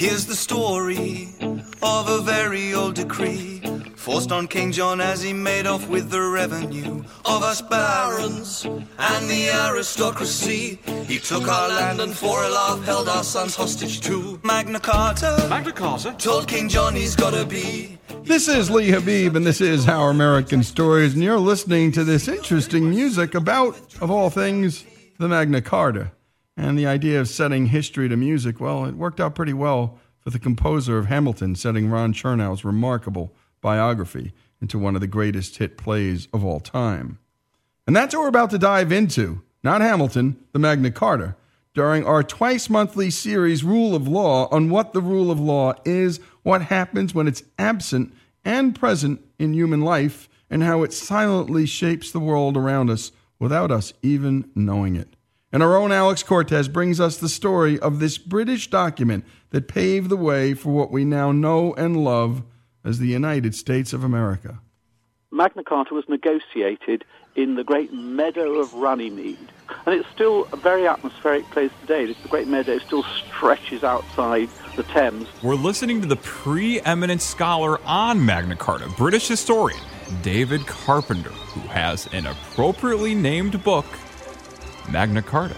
Here's the story of a very old decree forced on King John as he made off with the revenue of us barons and the aristocracy. He took our land and for a laugh held our sons hostage too. Magna Carta, Magna Carta. told King John he's gotta be. This is Lee Habeeb, and this is Our American Stories, and you're listening to this interesting music about, of all things, the Magna Carta. And the idea of setting history to music, well, it worked out pretty well for the composer of Hamilton, setting Ron Chernow's remarkable biography into one of the greatest hit plays of all time. And that's what we're about to dive into, not Hamilton, the Magna Carta, during our twice monthly series, Rule of Law, on what the rule of law is, what happens when it's absent and present in human life, and how it silently shapes the world around us without us even knowing it. And our own Alex Cortez brings us the story of this British document that paved the way for what we now know and love as the United States of America. Magna Carta was negotiated in the great meadow of Runnymede. And it's still a very atmospheric place today. The great meadow still stretches outside the Thames. We're listening to the preeminent scholar on Magna Carta, British historian David Carpenter, who has an appropriately named book, Magna Carta.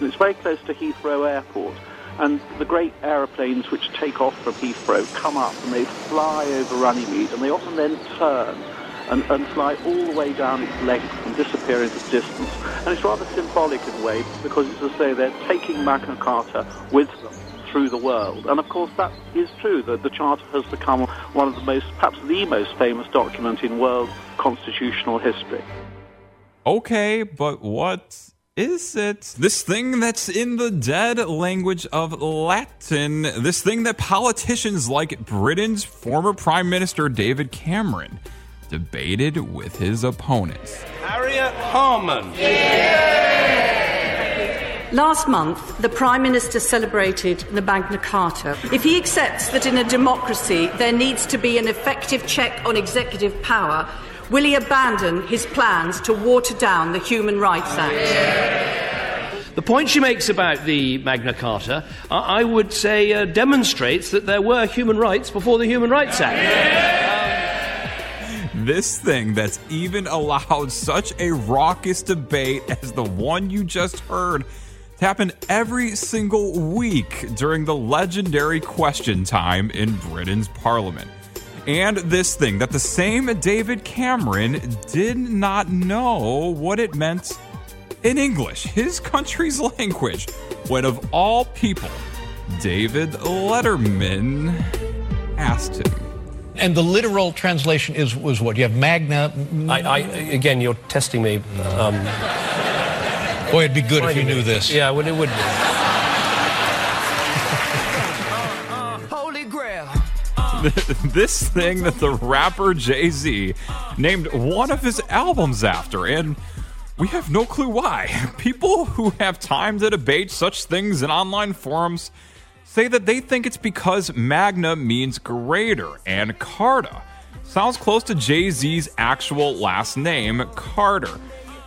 It's very close to Heathrow Airport. And the great aeroplanes which take off from Heathrow come up and they fly over Runnymede and they often then turn and, and fly all the way down its length and disappear into distance. And it's rather symbolic in a way because it's as though they're taking Magna Carta with them through the world. And of course that is true, that the Charter has become one of the most, perhaps the most famous document in world constitutional history. Okay, but what is it? This thing that's in the dead language of Latin, this thing that politicians like Britain's former Prime Minister David Cameron debated with his opponents. Harriet Harman. Last month, the Prime Minister celebrated the Magna Carta. If he accepts that in a democracy there needs to be an effective check on executive power, will he abandon his plans to water down the Human Rights Act? The point she makes about the Magna Carta, I I would say, uh, demonstrates that there were human rights before the Human Rights Act. This thing that's even allowed such a raucous debate as the one you just heard to happen every single week during the legendary question time in Britain's parliament. And this thing that the same David Cameron did not know what it meant in English, his country's language, when of all people, David Letterman asked him. And the literal translation is was what you have Magna. I, I, again, you're testing me. Um, Boy, it'd be good if you knew this. Yeah, well, it would. this thing that the rapper Jay Z named one of his albums after, and we have no clue why. People who have time to debate such things in online forums say that they think it's because Magna means greater and Carta sounds close to Jay Z's actual last name, Carter.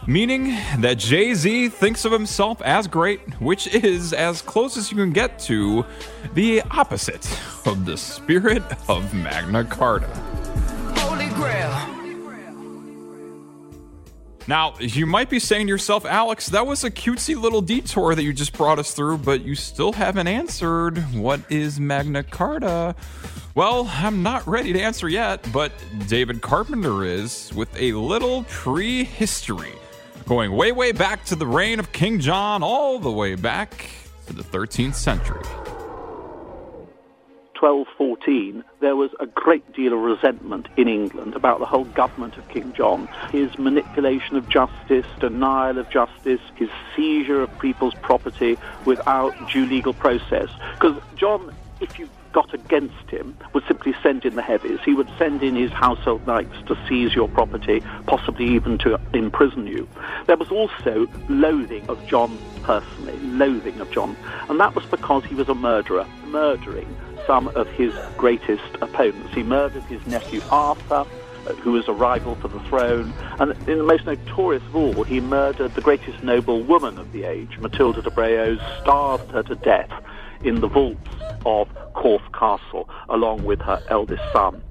Meaning that Jay Z thinks of himself as great, which is as close as you can get to the opposite of the spirit of Magna Carta. Holy Grail. Now, you might be saying to yourself, Alex, that was a cutesy little detour that you just brought us through, but you still haven't answered what is Magna Carta? Well, I'm not ready to answer yet, but David Carpenter is with a little prehistory, going way, way back to the reign of King John, all the way back to the 13th century. 1214, there was a great deal of resentment in England about the whole government of King John. His manipulation of justice, denial of justice, his seizure of people's property without due legal process. Because John, if you got against him, would simply send in the heavies. He would send in his household knights to seize your property, possibly even to imprison you. There was also loathing of John personally, loathing of John. And that was because he was a murderer, murdering some of his greatest opponents. He murdered his nephew Arthur, uh, who was a rival for the throne, and in the most notorious of all, he murdered the greatest noble woman of the age, Matilda de Braose, starved her to death in the vaults of Corfe Castle along with her eldest son.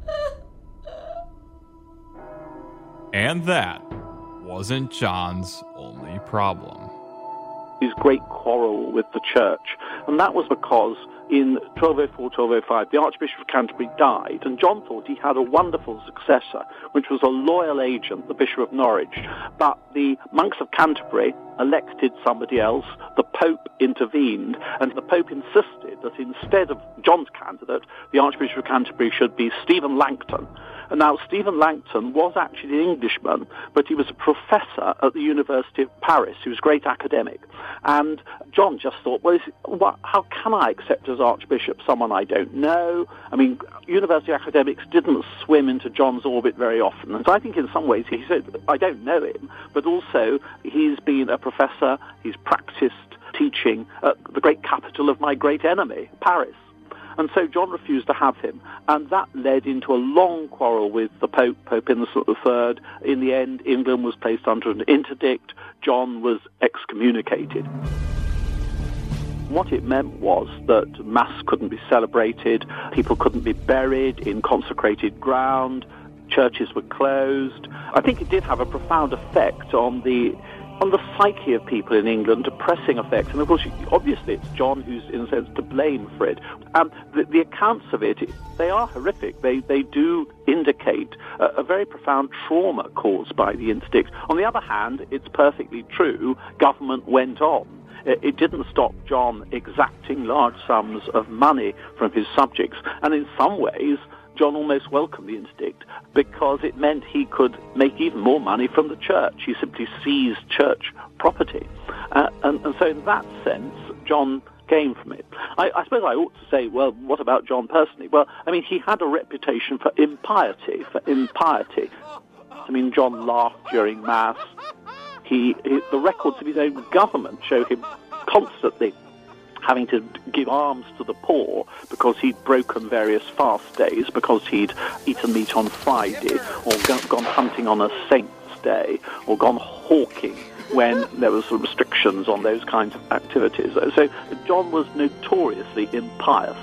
And that wasn't John's only problem. His great quarrel with the church, and that was because in 1204 1205, the Archbishop of Canterbury died, and John thought he had a wonderful successor, which was a loyal agent, the Bishop of Norwich. But the monks of Canterbury elected somebody else, the Pope intervened, and the Pope insisted that instead of John's candidate, the Archbishop of Canterbury should be Stephen Langton. And now, Stephen Langton was actually an Englishman, but he was a professor at the University of Paris. He was a great academic. And John just thought, well, how can I accept as Archbishop someone I don't know? I mean, university academics didn't swim into John's orbit very often. And so I think in some ways he said, I don't know him, but also he's been a professor, he's practiced teaching at the great capital of my great enemy, Paris. And so John refused to have him. And that led into a long quarrel with the Pope, Pope Innocent III. In the end, England was placed under an interdict. John was excommunicated. What it meant was that Mass couldn't be celebrated, people couldn't be buried in consecrated ground, churches were closed. I think it did have a profound effect on the on the psyche of people in England, depressing effect. And of course, obviously, it's John who's, in a sense, to blame for it. Um, the, the, accounts of it, they are horrific. They, they do indicate a, a, very profound trauma caused by the interdict. On the other hand, it's perfectly true, government went on. It, it didn't stop John exacting large sums of money from his subjects. And in some ways, John almost welcomed the interdict because it meant he could make even more money from the church. He simply seized church property. Uh, and, and, so, in that sense, John gained from it. I, I, suppose I ought to say, well, what about John personally? Well, I mean, he had a reputation for impiety, for impiety. I mean, John laughed during Mass. He, he the records of his own government show him constantly having to give alms to the poor because he'd broken various fast days, because he'd eaten meat on Friday, or gone hunting on a saint's day, or gone hawking when there was restrictions on those kinds of activities. So John was notoriously impious.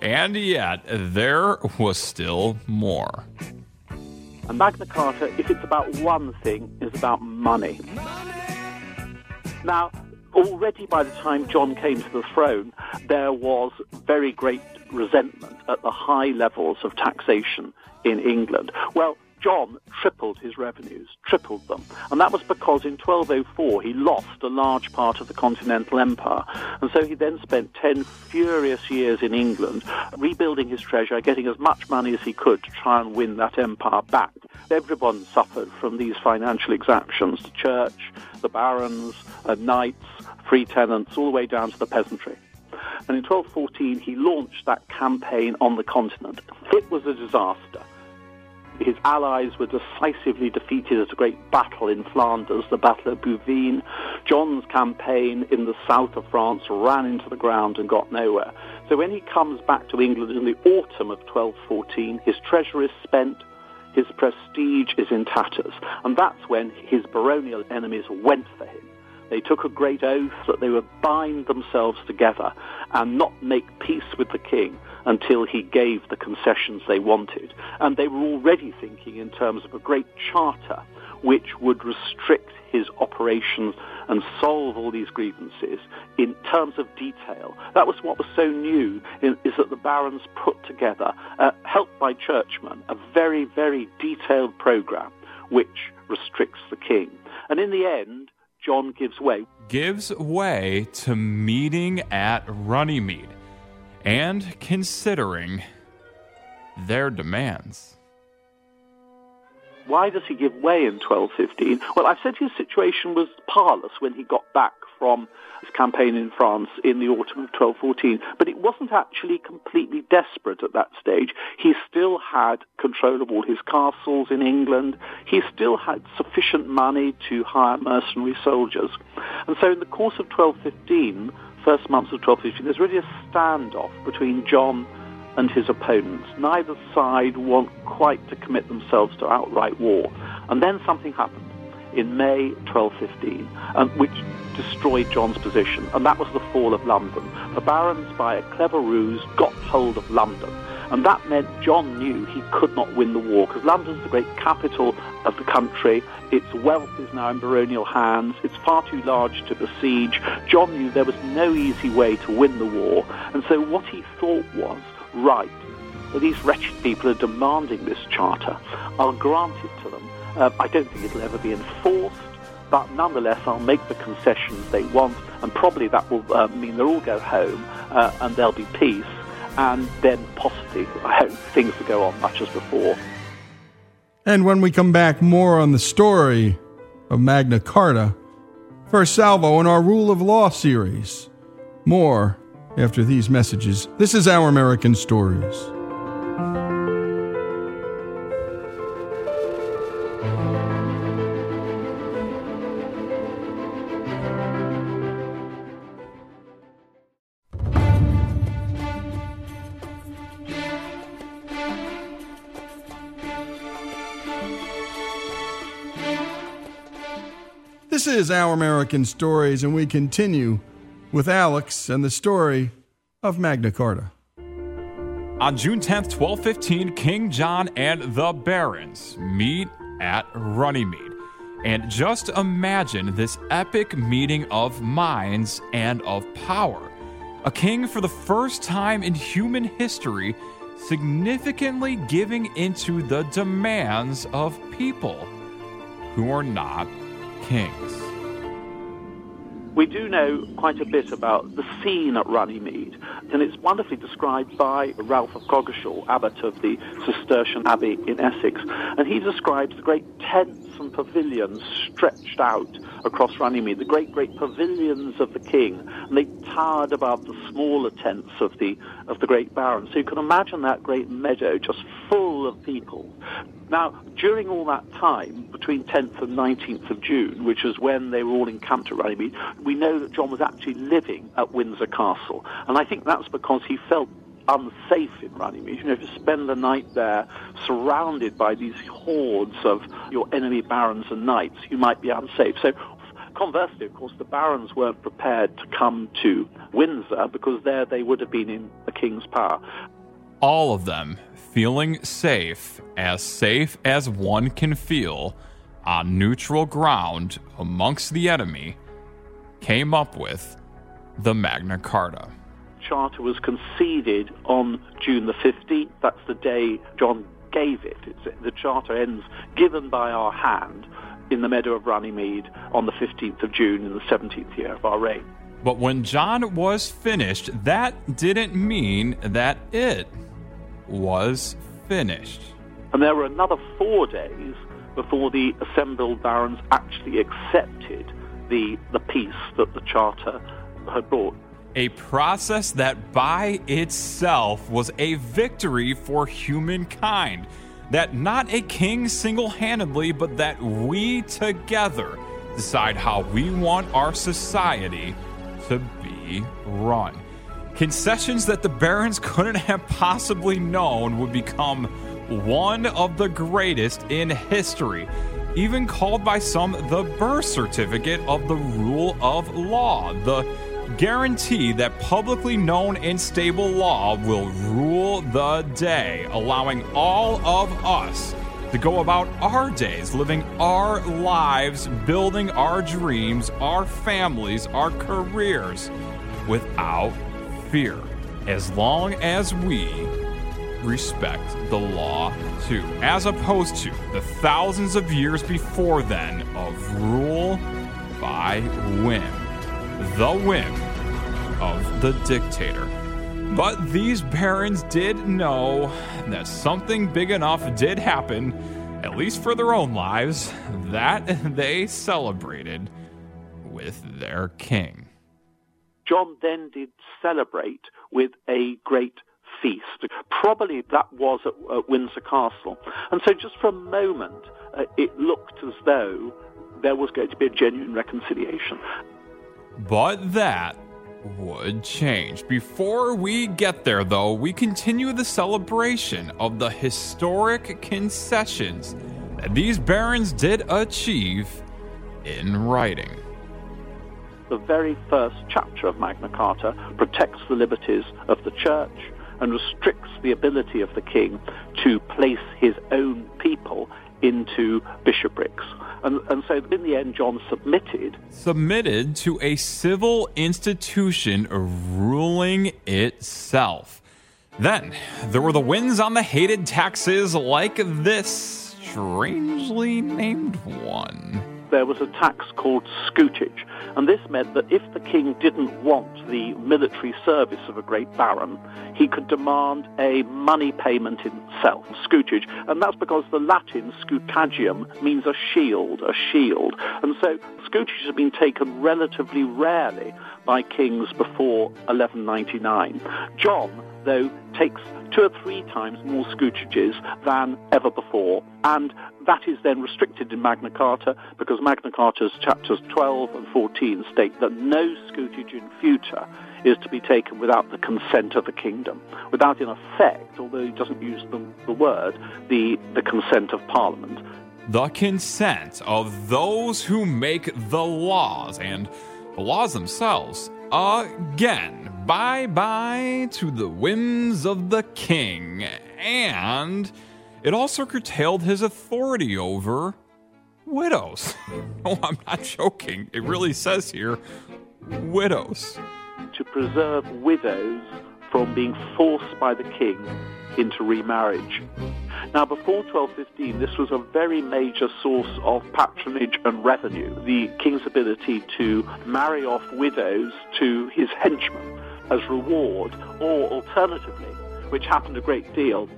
And yet, there was still more. And Magna Carta, if it's about one thing, is about money. Now, already by the time John came to the throne, there was very great resentment at the high levels of taxation in England. Well, John tripled his revenues, tripled them. And that was because in 1204 he lost a large part of the continental empire. And so he then spent 10 furious years in England rebuilding his treasure, getting as much money as he could to try and win that empire back. Everyone suffered from these financial exactions the church, the barons, uh, knights, free tenants, all the way down to the peasantry. And in 1214, he launched that campaign on the continent. It was a disaster. His allies were decisively defeated at a great battle in Flanders, the Battle of Bouvines. John's campaign in the south of France ran into the ground and got nowhere. So when he comes back to England in the autumn of 1214, his treasure is spent, his prestige is in tatters. And that's when his baronial enemies went for him. They took a great oath that they would bind themselves together and not make peace with the king until he gave the concessions they wanted. And they were already thinking in terms of a great charter which would restrict his operations and solve all these grievances in terms of detail. That was what was so new, is that the barons put together, uh, helped by churchmen, a very, very detailed program which restricts the king. And in the end, John gives way. Gives way to meeting at Runnymede and considering their demands. Why does he give way in 1215? Well, I've said his situation was parlous when he got back from his campaign in France in the autumn of 1214, but it wasn't actually completely desperate at that stage. He still had control of all his castles in England. He still had sufficient money to hire mercenary soldiers. And so in the course of 1215, first months of 1215, there's really a standoff between John and his opponents. Neither side want quite to commit themselves to outright war. And then something happened in May 1215, um, which destroyed John's position, and that was the fall of London. The barons, by a clever ruse, got hold of London. And that meant John knew he could not win the war because London's the great capital of the country. Its wealth is now in baronial hands. It's far too large to besiege. John knew there was no easy way to win the war. And so what he thought was, right, well, these wretched people are demanding this charter. I'll grant it to them. Uh, I don't think it'll ever be enforced, but nonetheless, I'll make the concessions they want, and probably that will uh, mean they'll all go home uh, and there'll be peace and then possibly, I hope, things will go on much as before. And when we come back, more on the story of Magna Carta. First salvo in our Rule of Law series. More after these messages. This is Our American Stories. This is Our American Stories, and we continue with Alex and the story of Magna Carta. On June 10th, 1215, King John and the barons meet at Runnymede. And just imagine this epic meeting of minds and of power. A king, for the first time in human history, significantly giving into the demands of people who are not kings. We do know quite a bit about the scene at Runnymede, and it's wonderfully described by Ralph of Coggeshall, abbot of the Cistercian Abbey in Essex. And he describes the great tents and pavilions stretched out across Runnymede, the great, great pavilions of the king, and they towered above the smaller tents of the, of the great barons. So you can imagine that great meadow just full of people. Now, during all that time, between 10th and 19th of June, which was when they were all encamped at Runnymede, we know that John was actually living at Windsor Castle. And I think that's because he felt unsafe in Runnymede. You know, to spend the night there surrounded by these hordes of your enemy barons and knights, you might be unsafe. So conversely, of course, the barons weren't prepared to come to Windsor because there they would have been in the king's power. All of them feeling safe, as safe as one can feel, on neutral ground amongst the enemy, came up with the Magna Carta. Charter was conceded on June the 15th. That's the day John gave it. It's, the charter ends given by our hand in the meadow of Runnymede on the 15th of June in the 17th year of our reign. But when John was finished, that didn't mean that it was finished. And there were another four days before the assembled barons actually accepted the, the peace that the charter had brought. A process that by itself was a victory for humankind. That not a king single handedly, but that we together decide how we want our society to be run. Concessions that the barons couldn't have possibly known would become one of the greatest in history, even called by some the birth certificate of the rule of law, the guarantee that publicly known and stable law will rule the day, allowing all of us to go about our days, living our lives, building our dreams, our families, our careers without fear, as long as we respect the law too, as opposed to the thousands of years before then of rule by whim the whim of the dictator. But these barons did know that something big enough did happen, at least for their own lives, that they celebrated with their king. John then did celebrate with a great feast. Probably that was at, at Windsor Castle. And so just for a moment, uh, it looked as though there was going to be a genuine reconciliation. But that would change. Before we get there, though, we continue the celebration of the historic concessions that these barons did achieve in writing. The very first chapter of Magna Carta protects the liberties of the church and restricts the ability of the king to place his own people into bishoprics. And, and so in the end, John submitted. Submitted to a civil institution ruling itself. Then there were the wins on the hated taxes, like this strangely named one. There was a tax called scutage, and this meant that if the king didn't want the military service of a great baron, he could demand a money payment himself, scutage, and that's because the Latin scutagium means a shield, a shield. And so scutage has been taken relatively rarely by kings before 1199. John though, takes two or three times more scutages than ever before. And that is then restricted in Magna Carta because Magna Carta's chapters 12 and 14 state that no scutage in future is to be taken without the consent of the kingdom, without in effect, although he doesn't use the, the word, the, the consent of Parliament. The consent of those who make the laws and the laws themselves again. Bye bye to the whims of the king. And it also curtailed his authority over widows. no, I'm not joking. It really says here widows. To preserve widows from being forced by the king into remarriage. Now, before 1215, this was a very major source of patronage and revenue, the king's ability to marry off widows to his henchmen as reward, or alternatively, which happened a great deal,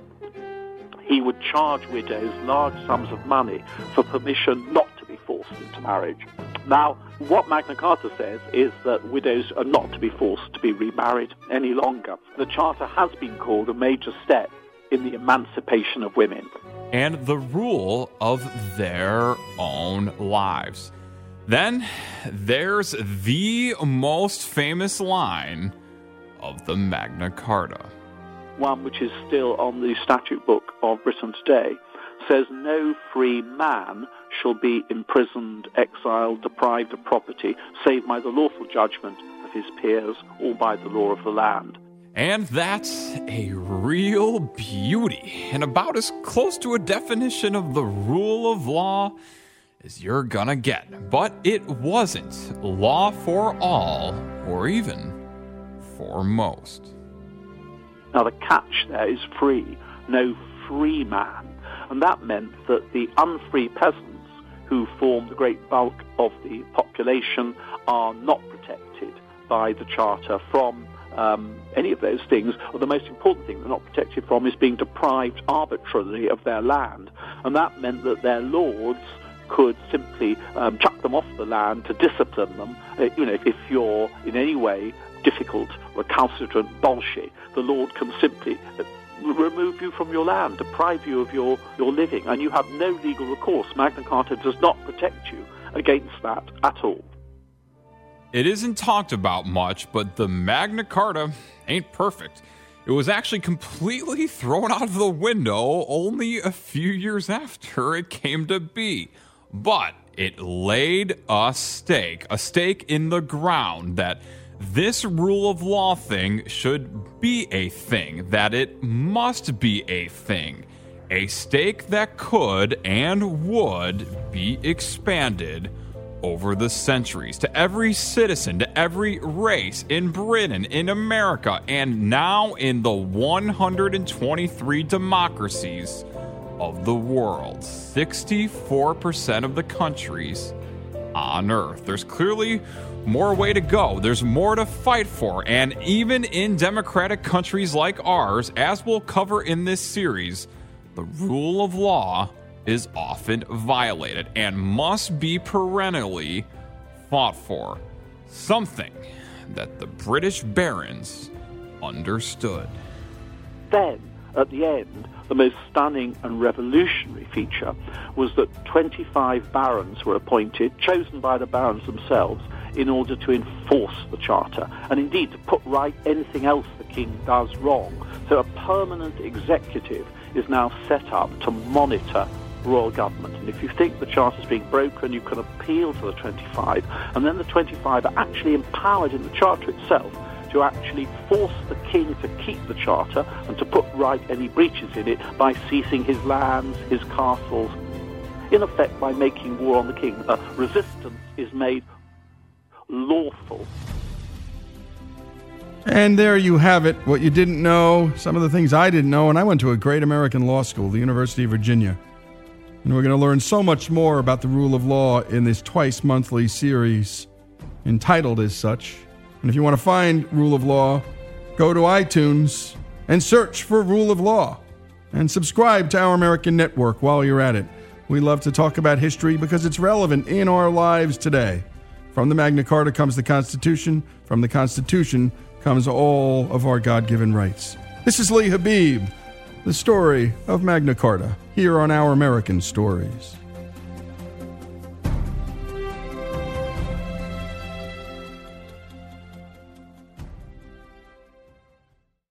he would charge widows large sums of money for permission not to be forced into marriage. Now, what Magna Carta says is that widows are not to be forced to be remarried any longer. The Charter has been called a major step in the emancipation of women. And the rule of their own lives. Then there's the most famous line of the Magna Carta. One which is still on the statute book of Britain today says no free man shall be imprisoned, exiled, deprived of property, save by the lawful judgment of his peers or by the law of the land. And that's a real beauty, and about as close to a definition of the rule of law as you're gonna get. But it wasn't law for all, or even for most. Now, the catch there is free, no free man. And that meant that the unfree peasants who form the great bulk of the population are not protected by the Charter from um, any of those things, or the most important thing they're not protected from is being deprived arbitrarily of their land. And that meant that their lords could simply um, chuck them off the land to discipline them. Uh, you know, if you're in any way difficult, recalcitrant, bolshe, the Lord can simply uh, remove you from your land, deprive you of your, your living, and you have no legal recourse. Magna Carta does not protect you against that at all. It isn't talked about much, but the Magna Carta ain't perfect. It was actually completely thrown out of the window only a few years after it came to be. But it laid a stake, a stake in the ground that this rule of law thing should be a thing, that it must be a thing. A stake that could and would be expanded over the centuries to every citizen, to every race in Britain, in America, and now in the 123 democracies of the world. 64% of the countries on Earth. There's clearly more way to go. There's more to fight for. And even in democratic countries like ours, as we'll cover in this series, the rule of law is often violated and must be perennially fought for. Something that the British barons understood. Then, at the end, the most stunning and revolutionary feature was that 25 barons were appointed, chosen by the barons themselves, in order to enforce the charter and indeed to put right anything else the king does wrong. So a permanent executive is now set up to monitor royal government. And if you think the charter is being broken, you can appeal to the 25, and then the 25 are actually empowered in the charter itself to actually force the king to keep the charter and to put right any breaches in it by seizing his lands, his castles, in effect by making war on the king. A resistance is made lawful. And there you have it, what you didn't know, some of the things I didn't know, and I went to a great American law school, the University of Virginia. And we're going to learn so much more about the rule of law in this twice monthly series, entitled as such. And if you want to find Rule of Law, go to iTunes and search for Rule of Law. And subscribe to Our American Network while you're at it. We love to talk about history because it's relevant in our lives today. From the Magna Carta comes the Constitution. From the Constitution comes all of our God given rights. This is Lee Habeeb, the story of Magna Carta, here on Our American Stories.